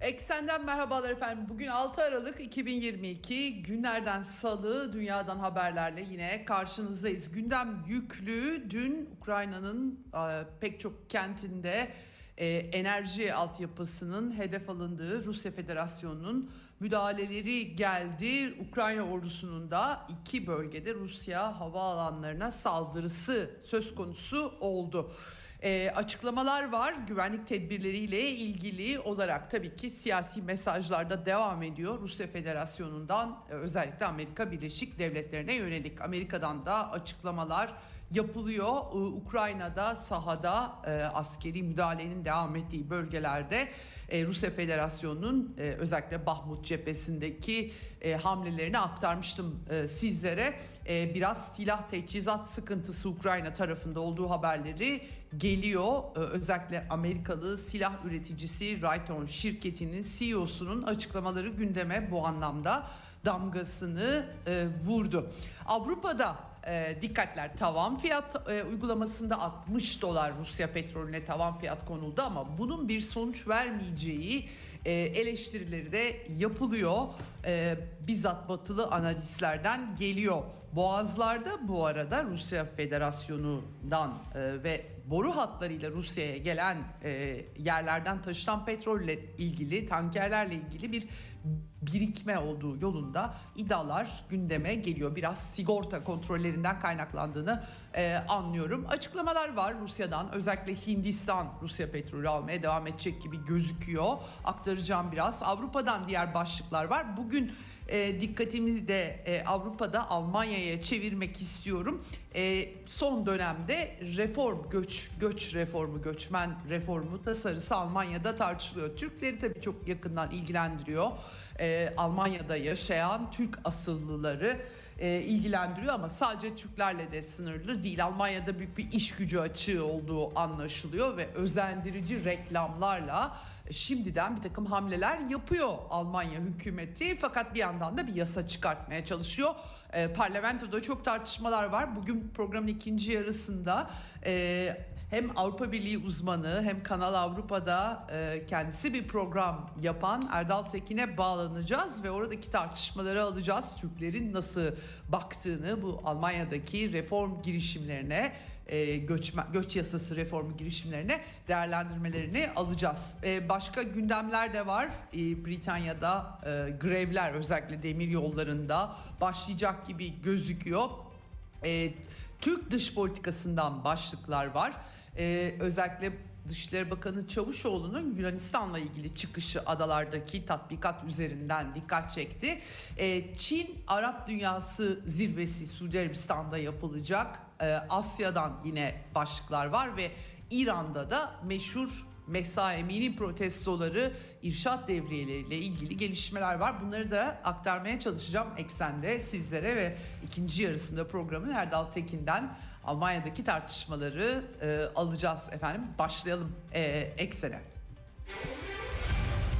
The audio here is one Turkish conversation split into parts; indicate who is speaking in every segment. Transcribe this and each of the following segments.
Speaker 1: Eksenden merhabalar efendim. Bugün 6 Aralık 2022 günlerden salı dünyadan haberlerle yine karşınızdayız. Gündem yüklü. Dün Ukrayna'nın e, pek çok kentinde e, enerji altyapısının hedef alındığı Rusya Federasyonu'nun müdahaleleri geldi. Ukrayna ordusunun da iki bölgede Rusya havaalanlarına saldırısı söz konusu oldu e, açıklamalar var. Güvenlik tedbirleriyle ilgili olarak tabii ki siyasi mesajlarda devam ediyor. Rusya Federasyonu'ndan e, özellikle Amerika Birleşik Devletleri'ne yönelik Amerika'dan da açıklamalar yapılıyor. Ee, Ukrayna'da sahada e, askeri müdahalenin devam ettiği bölgelerde e, Rusya Federasyonu'nun e, özellikle Bahmut cephesindeki e, hamlelerini aktarmıştım e, sizlere. Biraz silah teçhizat sıkıntısı Ukrayna tarafında olduğu haberleri geliyor. Özellikle Amerikalı silah üreticisi Raytheon şirketinin CEO'sunun açıklamaları gündeme bu anlamda damgasını e, vurdu. Avrupa'da e, dikkatler tavan fiyat e, uygulamasında 60 dolar Rusya petrolüne tavan fiyat konuldu ama bunun bir sonuç vermeyeceği e, eleştirileri de yapılıyor. E, bizzat batılı analistlerden geliyor. Boğazlarda bu arada Rusya Federasyonu'dan e, ve boru hatlarıyla Rusya'ya gelen e, yerlerden taşınan petrolle ilgili tankerlerle ilgili bir birikme olduğu yolunda iddialar gündeme geliyor. Biraz sigorta kontrollerinden kaynaklandığını e, anlıyorum. Açıklamalar var Rusya'dan özellikle Hindistan Rusya petrolü almaya devam edecek gibi gözüküyor. Aktaracağım biraz. Avrupa'dan diğer başlıklar var. Bugün e, dikkatimizi de e, Avrupa'da Almanya'ya çevirmek istiyorum. E, son dönemde reform, göç, göç reformu, göçmen reformu tasarısı Almanya'da tartışılıyor. Türkleri tabii çok yakından ilgilendiriyor. E, Almanya'da yaşayan Türk asıllıları ilgilendiriyor ama sadece Türklerle de sınırlı değil. Almanya'da büyük bir iş gücü açığı olduğu anlaşılıyor ve özendirici reklamlarla şimdiden bir takım hamleler yapıyor Almanya hükümeti fakat bir yandan da bir yasa çıkartmaya çalışıyor. E, parlamentoda çok tartışmalar var. Bugün programın ikinci yarısında e, hem Avrupa Birliği uzmanı hem Kanal Avrupa'da e, kendisi bir program yapan Erdal Tekin'e bağlanacağız ve oradaki tartışmaları alacağız. Türklerin nasıl baktığını bu Almanya'daki reform girişimlerine e, göçme, göç yasası reformu girişimlerine değerlendirmelerini alacağız. E, başka gündemler de var. E, Britanya'da grevler özellikle demir yollarında başlayacak gibi gözüküyor. Türk dış politikasından başlıklar var. Özellikle Dışişleri Bakanı Çavuşoğlu'nun Yunanistan'la ilgili çıkışı adalardaki tatbikat üzerinden dikkat çekti. Çin Arap Dünyası zirvesi Suudi Arabistan'da yapılacak. E, Asya'dan yine başlıklar var ve İran'da da meşhur Mehsa Emini protestoları, irşat devriyeleriyle ilgili gelişmeler var. Bunları da aktarmaya çalışacağım eksende sizlere ve ikinci yarısında programın Erdal Tekin'den Almanya'daki tartışmaları e, alacağız efendim. Başlayalım e, eksene.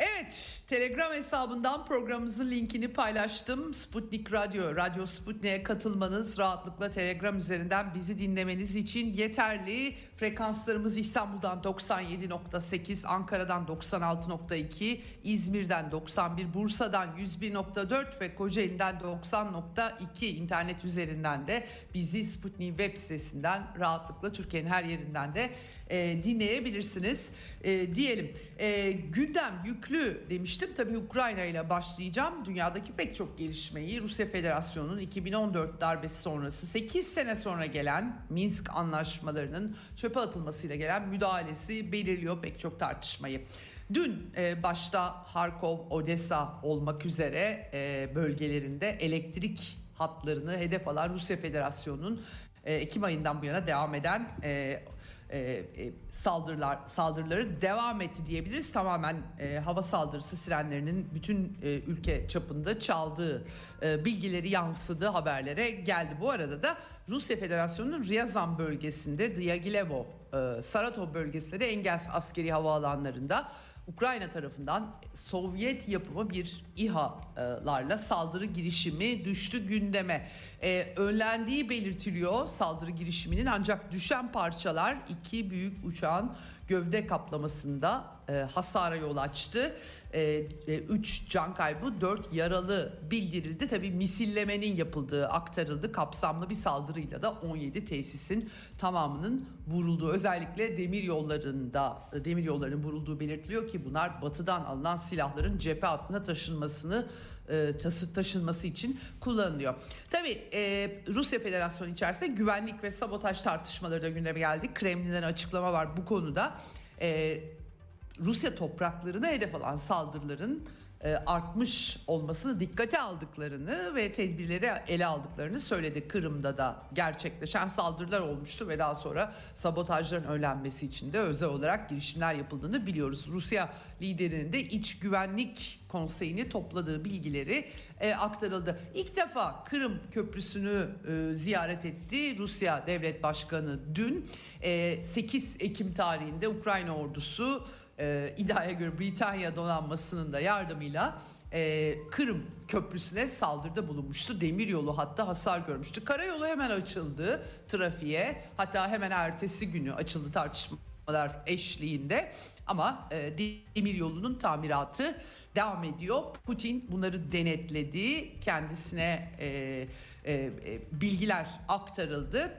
Speaker 1: Evet, Telegram hesabından programımızın linkini paylaştım. Sputnik Radyo, Radyo Sputnik'e katılmanız, rahatlıkla Telegram üzerinden bizi dinlemeniz için yeterli. Frekanslarımız İstanbul'dan 97.8, Ankara'dan 96.2, İzmir'den 91, Bursa'dan 101.4 ve Kocaeli'den 90.2 internet üzerinden de bizi Sputnik web sitesinden rahatlıkla Türkiye'nin her yerinden de e, dinleyebilirsiniz e, diyelim. E, gündem yüklü demiştim. Tabii Ukrayna ile başlayacağım. Dünyadaki pek çok gelişmeyi Rusya Federasyonu'nun 2014 darbesi sonrası 8 sene sonra gelen Minsk anlaşmalarının çöpe atılmasıyla gelen müdahalesi belirliyor pek çok tartışmayı. Dün e, başta Harkov, Odessa olmak üzere e, bölgelerinde elektrik hatlarını hedef alan Rusya Federasyonu'nun e, Ekim ayından bu yana devam eden e, e, e, saldırılar saldırıları devam etti diyebiliriz. Tamamen e, hava saldırısı sirenlerinin bütün e, ülke çapında çaldığı e, bilgileri yansıdı haberlere geldi. Bu arada da Rusya Federasyonu'nun Ryazan bölgesinde Diaghilevo, e, Saratov bölgesinde de Engels askeri havaalanlarında Ukrayna tarafından Sovyet yapımı bir İHA'larla saldırı girişimi düştü gündeme. Ee, önlendiği belirtiliyor saldırı girişiminin ancak düşen parçalar iki büyük uçağın gövde kaplamasında e, hasara yol açtı. 3 e, üç can kaybı 4 yaralı bildirildi. Tabi misillemenin yapıldığı aktarıldı. Kapsamlı bir saldırıyla da 17 tesisin tamamının vurulduğu özellikle demir yollarında demir yollarının vurulduğu belirtiliyor ki bunlar batıdan alınan silahların cephe hattına taşınmasını e, taşınması için kullanılıyor. Tabii e, Rusya Federasyonu içerisinde güvenlik ve sabotaj tartışmaları da gündeme geldi. Kremlin'den açıklama var bu konuda. E, Rusya topraklarına hedef alan saldırıların e, artmış olmasını dikkate aldıklarını ve tedbirleri ele aldıklarını söyledi. Kırım'da da gerçekleşen saldırılar olmuştu ve daha sonra sabotajların önlenmesi için de özel olarak girişimler yapıldığını biliyoruz. Rusya liderinin de iç güvenlik konseyini topladığı bilgileri e, aktarıldı. İlk defa Kırım Köprüsü'nü e, ziyaret etti Rusya Devlet Başkanı dün. E, 8 Ekim tarihinde Ukrayna ordusu e, iddiaya göre Britanya donanmasının da yardımıyla e, Kırım Köprüsü'ne saldırıda bulunmuştu. Demiryolu hatta hasar görmüştü. Karayolu hemen açıldı trafiğe. Hatta hemen ertesi günü açıldı tartışmalar eşliğinde. Ama e, demiryolunun tamiratı devam ediyor. Putin bunları denetledi. Kendisine e, e, e, bilgiler aktarıldı.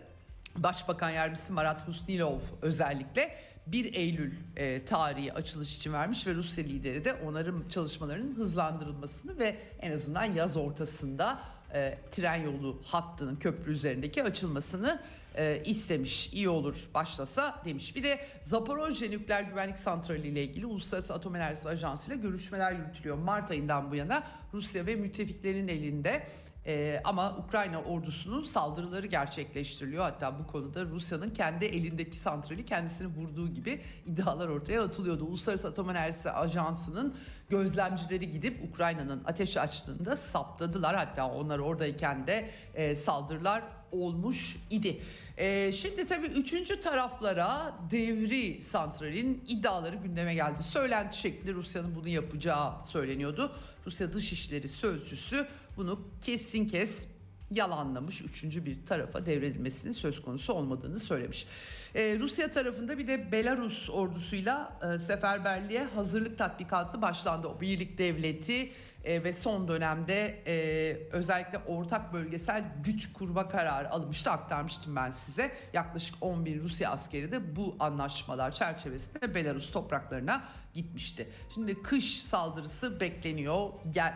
Speaker 1: Başbakan Yardımcısı Marat Husnilov özellikle 1 Eylül e, tarihi açılış için vermiş ve Rusya lideri de onarım çalışmalarının hızlandırılmasını ve en azından yaz ortasında e, tren yolu hattının köprü üzerindeki açılmasını e, istemiş. İyi olur başlasa demiş. Bir de Zaporojye Nükleer Güvenlik Santrali ile ilgili Uluslararası Atom Enerjisi Ajansı ile görüşmeler yürütülüyor. Mart ayından bu yana Rusya ve müttefiklerin elinde ee, ama Ukrayna ordusunun saldırıları gerçekleştiriliyor. Hatta bu konuda Rusya'nın kendi elindeki santrali kendisini vurduğu gibi iddialar ortaya atılıyordu. Uluslararası Atom Enerjisi Ajansı'nın gözlemcileri gidip Ukrayna'nın ateş açtığında saptadılar. Hatta onlar oradayken de e, saldırılar olmuş idi. Ee, şimdi tabii üçüncü taraflara devri santralin iddiaları gündeme geldi. Söylenti şeklinde Rusya'nın bunu yapacağı söyleniyordu. Rusya Dışişleri Sözcüsü bunu kesin kes yalanlamış. Üçüncü bir tarafa devredilmesinin söz konusu olmadığını söylemiş. Ee, Rusya tarafında bir de Belarus ordusuyla e, seferberliğe hazırlık tatbikatı başlandı. O birlik devleti e, ve son dönemde e, özellikle ortak bölgesel güç kurma kararı alınmıştı aktarmıştım ben size. Yaklaşık 11 Rusya askeri de bu anlaşmalar çerçevesinde Belarus topraklarına gitmişti. Şimdi kış saldırısı bekleniyor.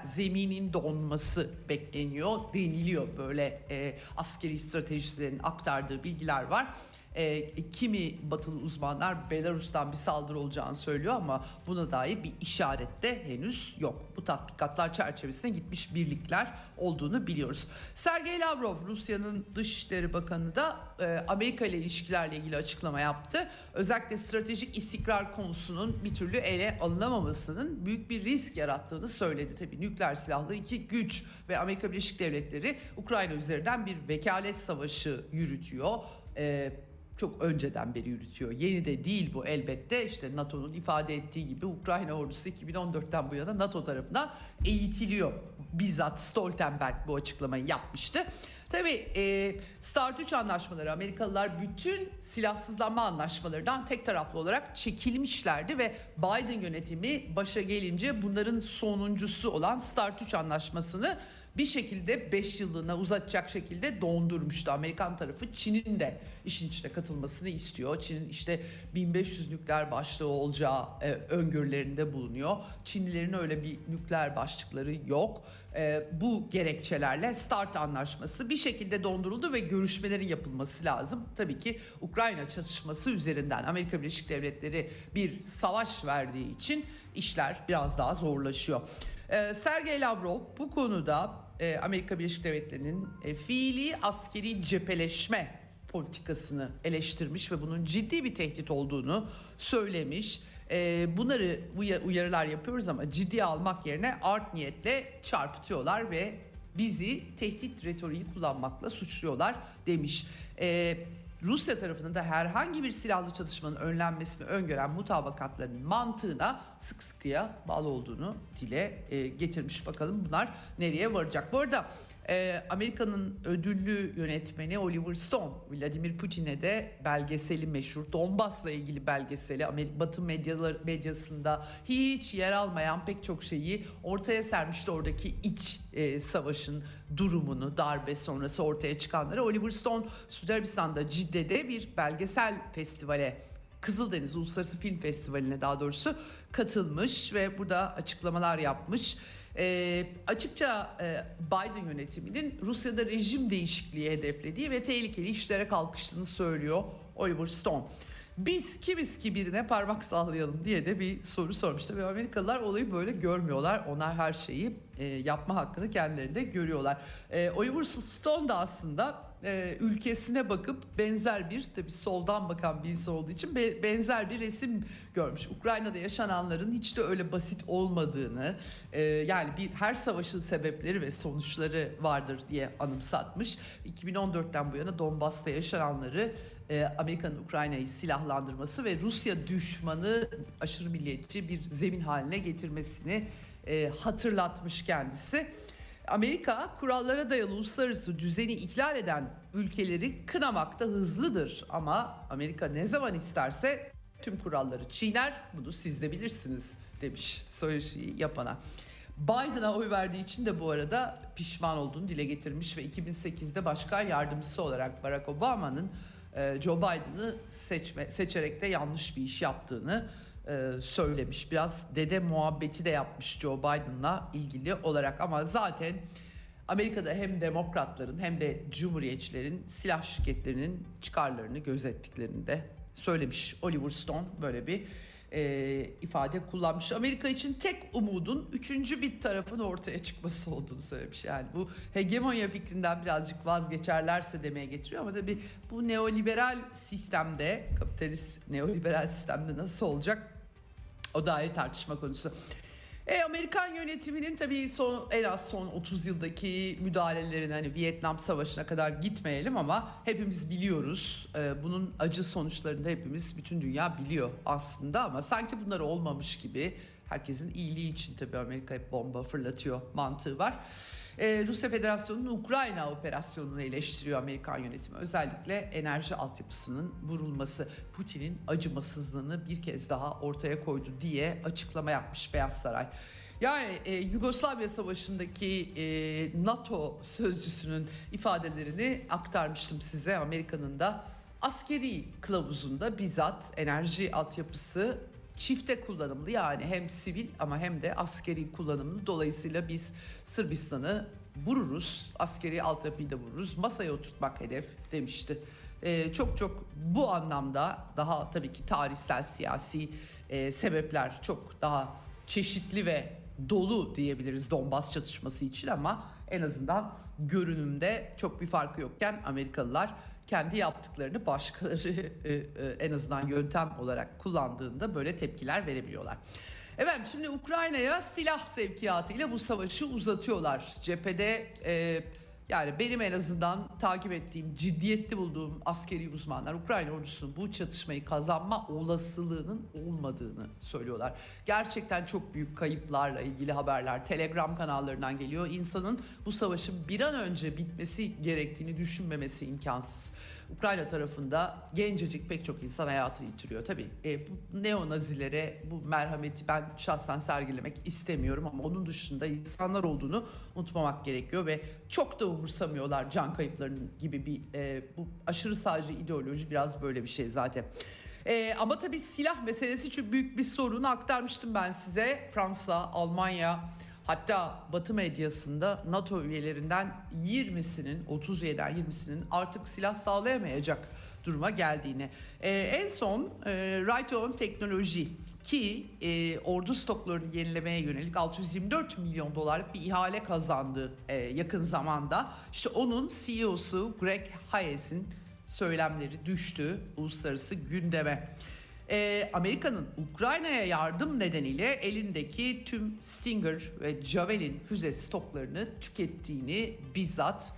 Speaker 1: Zeminin donması bekleniyor deniliyor böyle e, askeri stratejilerin aktardığı bilgiler var. E, kimi batılı uzmanlar Belarus'tan bir saldırı olacağını söylüyor ama buna dair bir işaret de henüz yok. Bu tatbikatlar çerçevesinde gitmiş birlikler olduğunu biliyoruz. Sergey Lavrov Rusya'nın Dışişleri Bakanı da e, Amerika ile ilişkilerle ilgili açıklama yaptı. Özellikle stratejik istikrar konusunun bir türlü ele alınamamasının büyük bir risk yarattığını söyledi. Tabii nükleer silahlı iki güç ve Amerika Birleşik Devletleri Ukrayna üzerinden bir vekalet savaşı yürütüyor. E, çok önceden beri yürütüyor. Yeni de değil bu elbette. İşte NATO'nun ifade ettiği gibi Ukrayna ordusu 2014'ten bu yana NATO tarafından eğitiliyor. Bizzat Stoltenberg bu açıklamayı yapmıştı. Tabii e, START 3 anlaşmaları Amerikalılar bütün silahsızlanma anlaşmalarından tek taraflı olarak çekilmişlerdi ve Biden yönetimi başa gelince bunların sonuncusu olan START 3 anlaşmasını bir şekilde 5 yıllığına uzatacak şekilde dondurmuştu. Amerikan tarafı Çin'in de işin içine katılmasını istiyor. Çin'in işte 1500 nükleer başlığı olacağı e, öngörülerinde bulunuyor. Çinlilerin öyle bir nükleer başlıkları yok. E, bu gerekçelerle START anlaşması bir şekilde donduruldu ve görüşmelerin yapılması lazım. Tabii ki Ukrayna çatışması üzerinden Amerika Birleşik Devletleri bir savaş verdiği için işler biraz daha zorlaşıyor. E, Sergey Lavrov bu konuda e, Amerika Birleşik Devletleri'nin e, fiili askeri cepheleşme politikasını eleştirmiş ve bunun ciddi bir tehdit olduğunu söylemiş. E, bunları uyarılar yapıyoruz ama ciddiye almak yerine art niyetle çarpıtıyorlar ve bizi tehdit retoriği kullanmakla suçluyorlar demiş. E, Rusya tarafının da herhangi bir silahlı çatışmanın önlenmesini öngören mutabakatların mantığına sık sıkıya bağlı olduğunu dile e, getirmiş. Bakalım bunlar nereye varacak. Bu arada e, Amerika'nın ödüllü yönetmeni Oliver Stone, Vladimir Putin'e de belgeseli meşhur Donbas'la ilgili belgeseli Amerika, Batı medyalar, medyasında hiç yer almayan pek çok şeyi ortaya sermişti oradaki iç e, savaşın durumunu, darbe sonrası ortaya çıkanları. Oliver Stone Suudi Arabistan'da Cidde'de bir belgesel festivale Kızıldeniz Uluslararası Film Festivali'ne daha doğrusu katılmış ve burada açıklamalar yapmış. E, açıkça e, Biden yönetiminin Rusya'da rejim değişikliği hedeflediği ve tehlikeli işlere kalkıştığını söylüyor Oliver Stone. Biz kimiz ki birine parmak sallayalım diye de bir soru sormuş. Tabii Amerikalılar olayı böyle görmüyorlar. Onlar her şeyi e, yapma hakkını kendilerinde görüyorlar. E, Oliver Stone da aslında e, ülkesine bakıp benzer bir tabi soldan bakan bir insan olduğu için be, benzer bir resim görmüş. Ukrayna'da yaşananların hiç de öyle basit olmadığını e, yani bir her savaşın sebepleri ve sonuçları vardır diye anımsatmış. 2014'ten bu yana Donbas'ta yaşananları e, Amerika'nın Ukrayna'yı silahlandırması ve Rusya düşmanı aşırı milliyetçi bir zemin haline getirmesini e, hatırlatmış kendisi. Amerika kurallara dayalı uluslararası düzeni ihlal eden ülkeleri kınamakta hızlıdır ama Amerika ne zaman isterse tüm kuralları çiğner bunu siz de bilirsiniz demiş söyleşiyi yapana. Biden'a oy verdiği için de bu arada pişman olduğunu dile getirmiş ve 2008'de başkan yardımcısı olarak Barack Obama'nın e, Joe Biden'ı seçme, seçerek de yanlış bir iş yaptığını e, söylemiş. Biraz dede muhabbeti de yapmış Joe Biden'la ilgili olarak ama zaten Amerika'da hem demokratların hem de cumhuriyetçilerin silah şirketlerinin çıkarlarını gözettiklerini de söylemiş. Oliver Stone böyle bir e, ifade kullanmış. Amerika için tek umudun üçüncü bir tarafın ortaya çıkması olduğunu söylemiş. Yani bu hegemonya fikrinden birazcık vazgeçerlerse demeye getiriyor ama tabii bu neoliberal sistemde, kapitalist neoliberal sistemde nasıl olacak o da ayrı tartışma konusu. E, Amerikan yönetiminin tabii son en az son 30 yıldaki müdahalelerin hani Vietnam Savaşı'na kadar gitmeyelim ama hepimiz biliyoruz. E, bunun acı sonuçlarını da hepimiz bütün dünya biliyor aslında ama sanki bunlar olmamış gibi herkesin iyiliği için tabii Amerika hep bomba fırlatıyor mantığı var. Ee, Rusya Federasyonu'nun Ukrayna operasyonunu eleştiriyor Amerikan yönetimi. Özellikle enerji altyapısının vurulması Putin'in acımasızlığını bir kez daha ortaya koydu diye açıklama yapmış Beyaz Saray. Yani e, Yugoslavya Savaşı'ndaki e, NATO sözcüsünün ifadelerini aktarmıştım size. Amerika'nın da askeri kılavuzunda bizzat enerji altyapısı çifte kullanımlı yani hem sivil ama hem de askeri kullanımlı. Dolayısıyla biz Sırbistan'ı vururuz, askeri altyapıyı da vururuz, masaya oturtmak hedef demişti. Ee, çok çok bu anlamda daha tabii ki tarihsel siyasi e, sebepler çok daha çeşitli ve dolu diyebiliriz Donbas çatışması için ama en azından görünümde çok bir farkı yokken Amerikalılar kendi yaptıklarını başkaları e, e, en azından yöntem olarak kullandığında böyle tepkiler verebiliyorlar. Evet şimdi Ukrayna'ya silah sevkiyatıyla bu savaşı uzatıyorlar. Cephede e, yani benim en azından takip ettiğim, ciddiyetli bulduğum askeri uzmanlar Ukrayna ordusunun bu çatışmayı kazanma olasılığının olmadığını söylüyorlar. Gerçekten çok büyük kayıplarla ilgili haberler Telegram kanallarından geliyor. İnsanın bu savaşın bir an önce bitmesi gerektiğini düşünmemesi imkansız. Ukrayna tarafında gencecik pek çok insan hayatı yitiriyor. Tabii e, bu neonazilere bu merhameti ben şahsen sergilemek istemiyorum ama onun dışında insanlar olduğunu unutmamak gerekiyor ve çok da umursamıyorlar can kayıplarının gibi bir e, bu aşırı sağcı ideoloji biraz böyle bir şey zaten. E, ama tabii silah meselesi çok büyük bir sorunu aktarmıştım ben size. Fransa, Almanya, Hatta Batı medyasında NATO üyelerinden 20'sinin 30 üyeden 20'sinin artık silah sağlayamayacak duruma geldiğini. Ee, en son e, Raytheon Teknoloji ki e, ordu stoklarını yenilemeye yönelik 624 milyon dolarlık bir ihale kazandı e, yakın zamanda. İşte onun CEO'su Greg Hayes'in söylemleri düştü uluslararası gündeme. Ee, Amerika'nın Ukrayna'ya yardım nedeniyle elindeki tüm Stinger ve Javelin füze stoklarını tükettiğini bizzat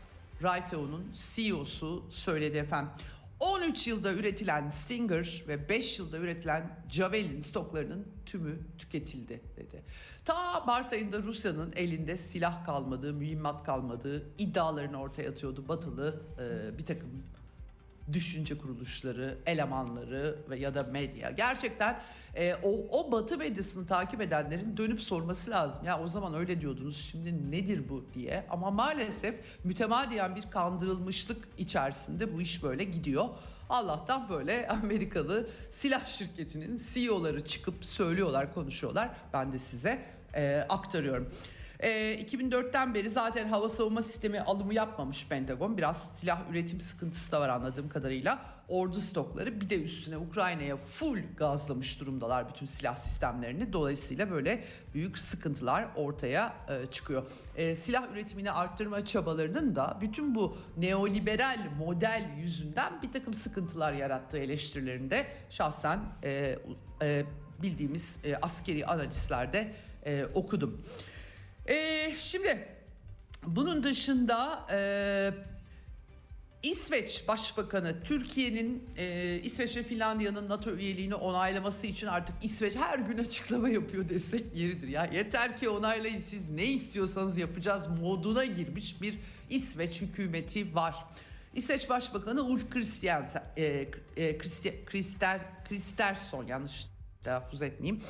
Speaker 1: Raytheon'un CEO'su söyledi efendim. 13 yılda üretilen Stinger ve 5 yılda üretilen Javelin stoklarının tümü tüketildi dedi. Ta Mart ayında Rusya'nın elinde silah kalmadığı, mühimmat kalmadığı iddialarını ortaya atıyordu batılı e, bir takım düşünce kuruluşları, elemanları ve ya da medya. Gerçekten e, o, o batı medyasını takip edenlerin dönüp sorması lazım. Ya o zaman öyle diyordunuz şimdi nedir bu diye. Ama maalesef mütemadiyen bir kandırılmışlık içerisinde bu iş böyle gidiyor. Allah'tan böyle Amerikalı silah şirketinin CEO'ları çıkıp söylüyorlar, konuşuyorlar. Ben de size e, aktarıyorum. E, 2004'ten beri zaten hava savunma sistemi alımı yapmamış Pentagon. Biraz silah üretim sıkıntısı da var anladığım kadarıyla. Ordu stokları bir de üstüne Ukrayna'ya full gazlamış durumdalar bütün silah sistemlerini. Dolayısıyla böyle büyük sıkıntılar ortaya e, çıkıyor. E, silah üretimini arttırma çabalarının da bütün bu neoliberal model yüzünden bir takım sıkıntılar yarattığı eleştirilerinde şahsen e, e, bildiğimiz e, askeri analistlerde e, okudum. Ee, şimdi bunun dışında e, İsveç Başbakanı Türkiye'nin e, İsveç ve Finlandiya'nın NATO üyeliğini onaylaması için artık İsveç her gün açıklama yapıyor desek yeridir. Ya yeter ki onaylayın siz ne istiyorsanız yapacağız moduna girmiş bir İsveç hükümeti var. İsveç Başbakanı Ulf Kristiansen, e, e, Krister, Kristersson yanlış telaffuz etmeyeyim.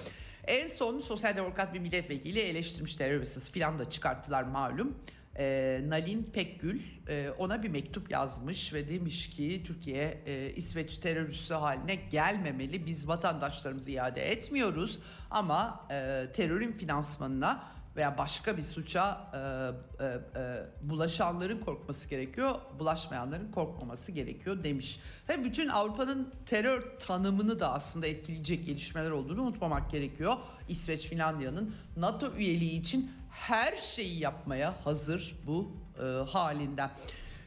Speaker 1: En son sosyal demokrat bir milletvekili eleştirmiş terör yasası filan da çıkarttılar malum. E, Nalin Pekgül e, ona bir mektup yazmış ve demiş ki Türkiye e, İsveç terör üssü haline gelmemeli. Biz vatandaşlarımızı iade etmiyoruz ama e, terörün finansmanına veya başka bir suça e, e, e, bulaşanların korkması gerekiyor, bulaşmayanların korkmaması gerekiyor demiş. Ve bütün Avrupa'nın terör tanımını da aslında etkileyecek gelişmeler olduğunu unutmamak gerekiyor. İsveç, Finlandiya'nın NATO üyeliği için her şeyi yapmaya hazır bu e, halinden.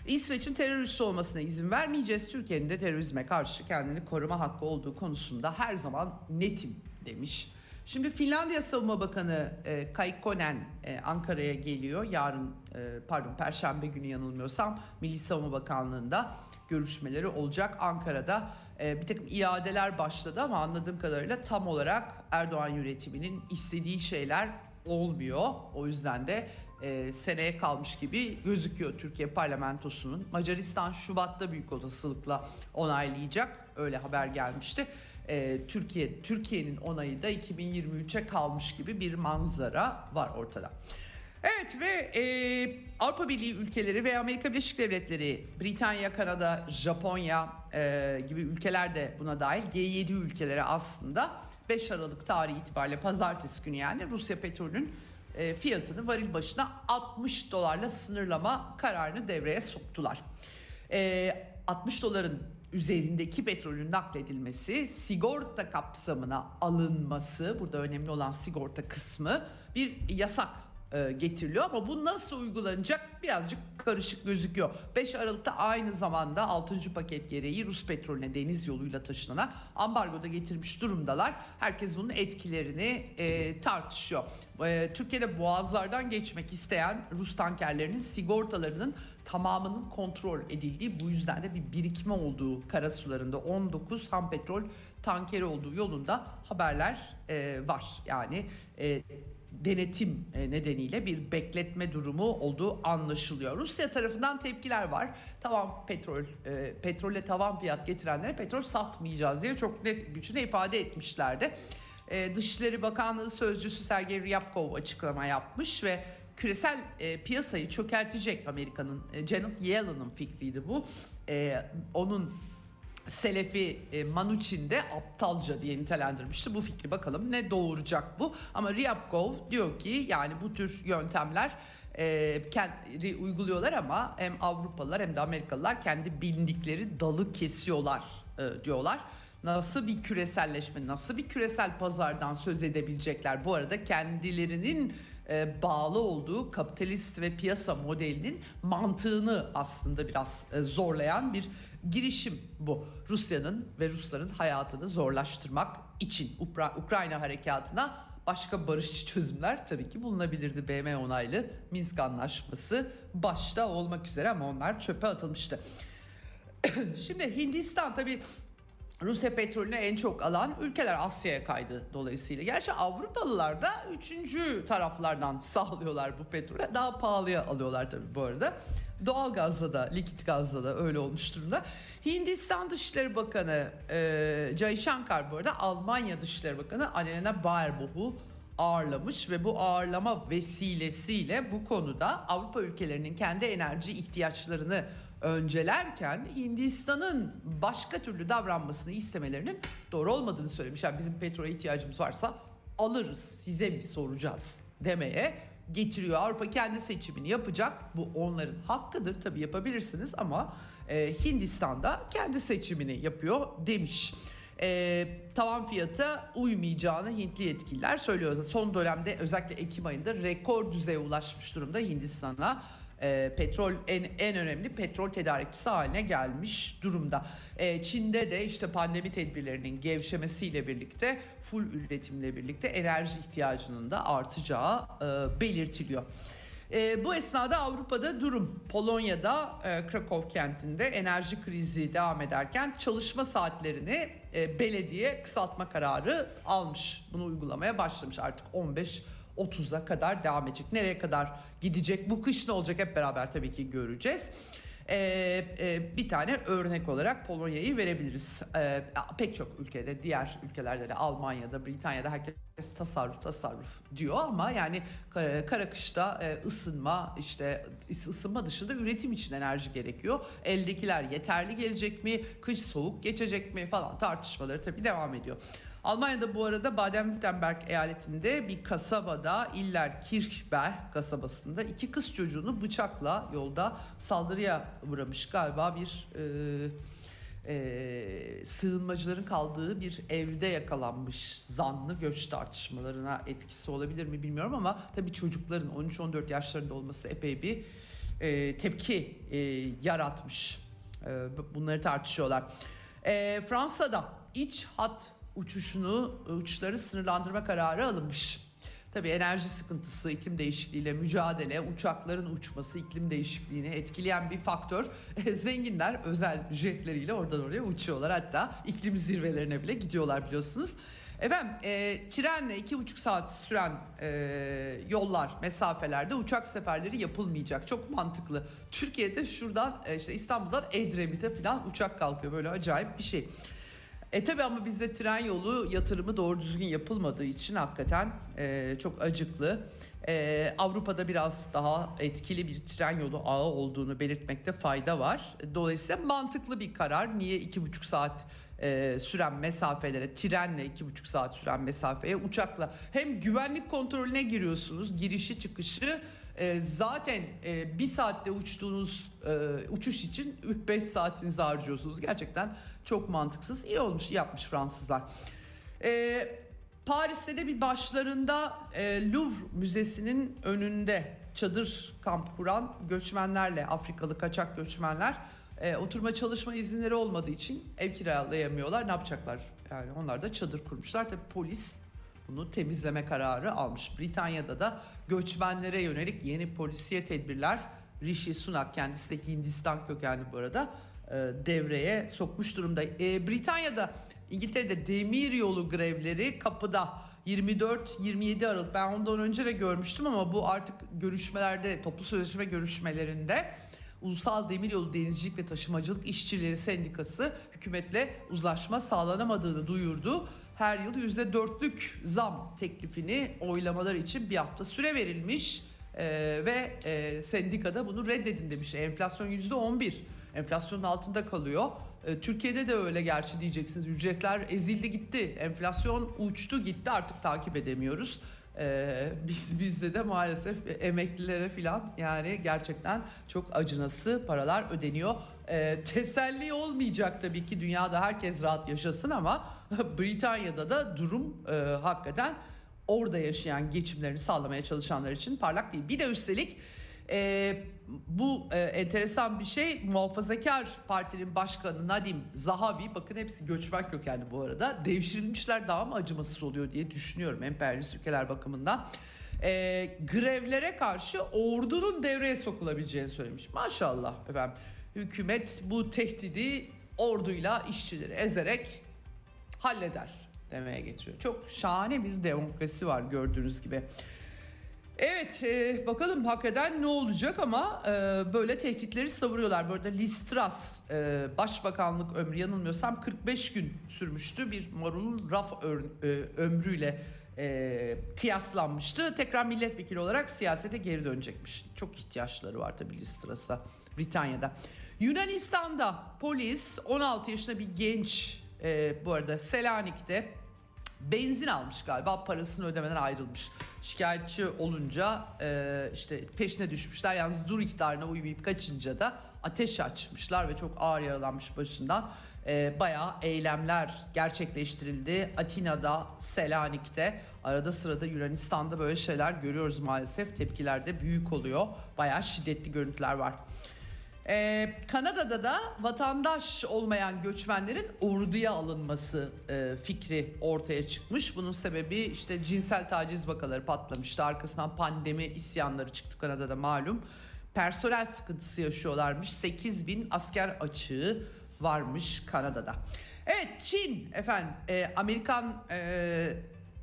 Speaker 1: İsveç'in terör üssü olmasına izin vermeyeceğiz. Türkiye'nin de terörizme karşı kendini koruma hakkı olduğu konusunda her zaman netim demiş. Şimdi Finlandiya Savunma Bakanı e, Kaikkonen e, Ankara'ya geliyor. Yarın e, pardon Perşembe günü yanılmıyorsam Milli Savunma Bakanlığı'nda görüşmeleri olacak Ankara'da. E, bir takım iadeler başladı ama anladığım kadarıyla tam olarak Erdoğan yönetiminin istediği şeyler olmuyor. O yüzden de e, seneye kalmış gibi gözüküyor Türkiye parlamentosunun. Macaristan Şubat'ta büyük olasılıkla onaylayacak. Öyle haber gelmişti e, Türkiye Türkiye'nin onayı da 2023'e kalmış gibi bir manzara var ortada. Evet ve e, Avrupa Birliği ülkeleri ve Amerika Birleşik Devletleri, Britanya, Kanada, Japonya e, gibi ülkeler de buna dahil G7 ülkeleri aslında 5 Aralık tarihi itibariyle pazartesi günü yani Rusya petrolünün e, fiyatını varil başına 60 dolarla sınırlama kararını devreye soktular. E, 60 doların üzerindeki petrolün nakledilmesi, sigorta kapsamına alınması, burada önemli olan sigorta kısmı bir yasak e, getiriliyor ama bu nasıl uygulanacak birazcık karışık gözüküyor. 5 Aralık'ta aynı zamanda 6. paket gereği Rus petrolüne deniz yoluyla taşınana ambargoda getirmiş durumdalar. Herkes bunun etkilerini e, tartışıyor. E, Türkiye'de boğazlardan geçmek isteyen Rus tankerlerinin sigortalarının tamamının kontrol edildiği bu yüzden de bir birikme olduğu karasularında 19 ham petrol tankeri olduğu yolunda haberler e, var. Yani e, denetim e, nedeniyle bir bekletme durumu olduğu anlaşılıyor. Rusya tarafından tepkiler var. Tamam petrol e, petrole tavan fiyat getirenlere petrol satmayacağız diye çok net biçimde ifade etmişlerdi. E, Dışişleri Bakanlığı Sözcüsü Sergey Ryabkov açıklama yapmış ve küresel e, piyasayı çökertecek Amerika'nın e, Janet Yellen'ın fikriydi bu. E, onun Selefi e, Manuchin de aptalca diye nitelendirmişti bu fikri. Bakalım ne doğuracak bu. Ama Ryabkov diyor ki yani bu tür yöntemler e, kendi uyguluyorlar ama hem Avrupalılar hem de Amerikalılar kendi bildikleri dalı kesiyorlar e, diyorlar. Nasıl bir küreselleşme, nasıl bir küresel pazardan söz edebilecekler? Bu arada kendilerinin e, bağlı olduğu kapitalist ve piyasa modelinin mantığını aslında biraz e, zorlayan bir girişim bu. Rusya'nın ve Rusların hayatını zorlaştırmak için Ukra- Ukrayna harekatına başka barışçı çözümler tabii ki bulunabilirdi. BM onaylı Minsk anlaşması başta olmak üzere ama onlar çöpe atılmıştı. Şimdi Hindistan tabii Rusya petrolünü en çok alan ülkeler Asya'ya kaydı dolayısıyla. Gerçi Avrupalılar da üçüncü taraflardan sağlıyorlar bu petrolü. Daha pahalıya alıyorlar tabii bu arada. Doğal gazda da, likit gazda da öyle olmuş durumda. Hindistan Dışişleri Bakanı e, Jay Shankar bu arada Almanya Dışişleri Bakanı Annalena Baerbock'u ağırlamış ve bu ağırlama vesilesiyle bu konuda Avrupa ülkelerinin kendi enerji ihtiyaçlarını öncelerken Hindistan'ın başka türlü davranmasını istemelerinin doğru olmadığını söylemiş. Yani bizim petrole ihtiyacımız varsa alırız size mi soracağız demeye getiriyor. Avrupa kendi seçimini yapacak. Bu onların hakkıdır tabii yapabilirsiniz ama e, Hindistan'da kendi seçimini yapıyor demiş. E, tavan fiyata uymayacağını Hintli yetkililer söylüyor. Son dönemde özellikle Ekim ayında rekor düzeye ulaşmış durumda Hindistan'a e, petrol en en önemli petrol tedarikçisi haline gelmiş durumda. E, Çin'de de işte pandemi tedbirlerinin gevşemesiyle birlikte full üretimle birlikte enerji ihtiyacının da artacağı e, belirtiliyor. E, bu esnada Avrupa'da durum Polonya'da e, Krakow kentinde enerji krizi devam ederken çalışma saatlerini e, belediye kısaltma kararı almış. Bunu uygulamaya başlamış artık 15 30'a kadar devam edecek. Nereye kadar gidecek? Bu kış ne olacak hep beraber tabii ki göreceğiz. Ee, e, bir tane örnek olarak Polonya'yı verebiliriz. Ee, pek çok ülkede, diğer ülkelerde de Almanya'da, Britanya'da herkes tasarruf tasarruf diyor ama yani kara kışta e, ısınma işte ısınma dışında üretim için enerji gerekiyor. Eldekiler yeterli gelecek mi? Kış soğuk geçecek mi falan tartışmaları tabii devam ediyor. Almanya'da bu arada Baden-Württemberg eyaletinde bir kasabada İller Kirchberg kasabasında iki kız çocuğunu bıçakla yolda saldırıya uğramış galiba bir e, e, sığınmacıların kaldığı bir evde yakalanmış zanlı göç tartışmalarına etkisi olabilir mi bilmiyorum ama tabii çocukların 13-14 yaşlarında olması epey bir e, tepki e, yaratmış. E, bunları tartışıyorlar. E, Fransa'da iç hat uçuşunu uçuşları sınırlandırma kararı alınmış. Tabii enerji sıkıntısı, iklim değişikliğiyle mücadele, uçakların uçması iklim değişikliğini etkileyen bir faktör. Zenginler özel jetleriyle oradan oraya uçuyorlar. Hatta iklim zirvelerine bile gidiyorlar biliyorsunuz. Efendim e, trenle iki buçuk saat süren e, yollar mesafelerde uçak seferleri yapılmayacak. Çok mantıklı. Türkiye'de şuradan e, işte İstanbul'dan Edremit'e falan uçak kalkıyor. Böyle acayip bir şey. E tabi ama bizde tren yolu yatırımı doğru düzgün yapılmadığı için hakikaten e, çok acıklı. E, Avrupa'da biraz daha etkili bir tren yolu ağı olduğunu belirtmekte fayda var. Dolayısıyla mantıklı bir karar. Niye iki buçuk saat e, süren mesafelere trenle iki buçuk saat süren mesafeye uçakla hem güvenlik kontrolüne giriyorsunuz girişi çıkışı e, zaten e, bir saatte uçtuğunuz e, uçuş için 5 saatinizi harcıyorsunuz. Gerçekten çok mantıksız. İyi olmuş, yapmış Fransızlar. E, Paris'te de bir başlarında e, Louvre Müzesi'nin önünde çadır kamp kuran göçmenlerle, Afrikalı kaçak göçmenler e, oturma çalışma izinleri olmadığı için ev kiralayamıyorlar. Ne yapacaklar? Yani onlar da çadır kurmuşlar. Tabii polis bunu temizleme kararı almış. Britanya'da da göçmenlere yönelik yeni polisiye tedbirler Rishi Sunak kendisi de Hindistan kökenli bu arada devreye sokmuş durumda. E, Britanya'da İngiltere'de demir yolu grevleri kapıda 24-27 Aralık ben ondan önce de görmüştüm ama bu artık görüşmelerde toplu sözleşme görüşmelerinde Ulusal Demiryolu Denizcilik ve Taşımacılık İşçileri Sendikası hükümetle uzlaşma sağlanamadığını duyurdu. Her yıl %4'lük zam teklifini oylamalar için bir hafta süre verilmiş Ee, ve e, sendikada bunu reddedin demiş. Enflasyon %11. Enflasyonun altında kalıyor. Ee, Türkiye'de de öyle gerçi diyeceksiniz. Ücretler ezildi gitti. Enflasyon uçtu gitti artık takip edemiyoruz. Ee, biz bizde de maalesef emeklilere falan yani gerçekten çok acınası paralar ödeniyor. Ee, teselli olmayacak tabii ki dünyada herkes rahat yaşasın ama Britanya'da da durum e, hakikaten orada yaşayan geçimlerini sağlamaya çalışanlar için parlak değil. Bir de üstelik e, bu e, enteresan bir şey muhafazakar partinin başkanı Nadim Zahavi bakın hepsi göçmen kökenli bu arada devşirilmişler daha mı acımasız oluyor diye düşünüyorum emperyalist ülkeler bakımından. E, grevlere karşı ordunun devreye sokulabileceğini söylemiş. Maşallah efendim hükümet bu tehdidi orduyla işçileri ezerek halleder demeye getiriyor. Çok şahane bir demokrasi var gördüğünüz gibi. Evet e, bakalım hakikaten ne olacak ama e, böyle tehditleri savuruyorlar. Bu arada Listras e, başbakanlık ömrü yanılmıyorsam 45 gün sürmüştü. Bir marulun raf ör- e, ömrüyle e, kıyaslanmıştı. Tekrar milletvekili olarak siyasete geri dönecekmiş. Çok ihtiyaçları var tabii Listras'a Britanya'da. Yunanistan'da polis 16 yaşında bir genç e, bu arada Selanik'te benzin almış galiba parasını ödemeden ayrılmış. Şikayetçi olunca e, işte peşine düşmüşler. Yalnız dur ihtarına uymayıp kaçınca da ateş açmışlar ve çok ağır yaralanmış başından. E, bayağı eylemler gerçekleştirildi. Atina'da, Selanik'te arada sırada Yunanistan'da böyle şeyler görüyoruz maalesef. Tepkiler de büyük oluyor. Bayağı şiddetli görüntüler var. Ee, Kanada'da da vatandaş olmayan göçmenlerin orduya alınması e, fikri ortaya çıkmış. Bunun sebebi işte cinsel taciz vakaları patlamıştı. Arkasından pandemi isyanları çıktı Kanada'da malum. Personel sıkıntısı yaşıyorlarmış. 8 bin asker açığı varmış Kanada'da. Evet Çin efendim e, Amerikan e,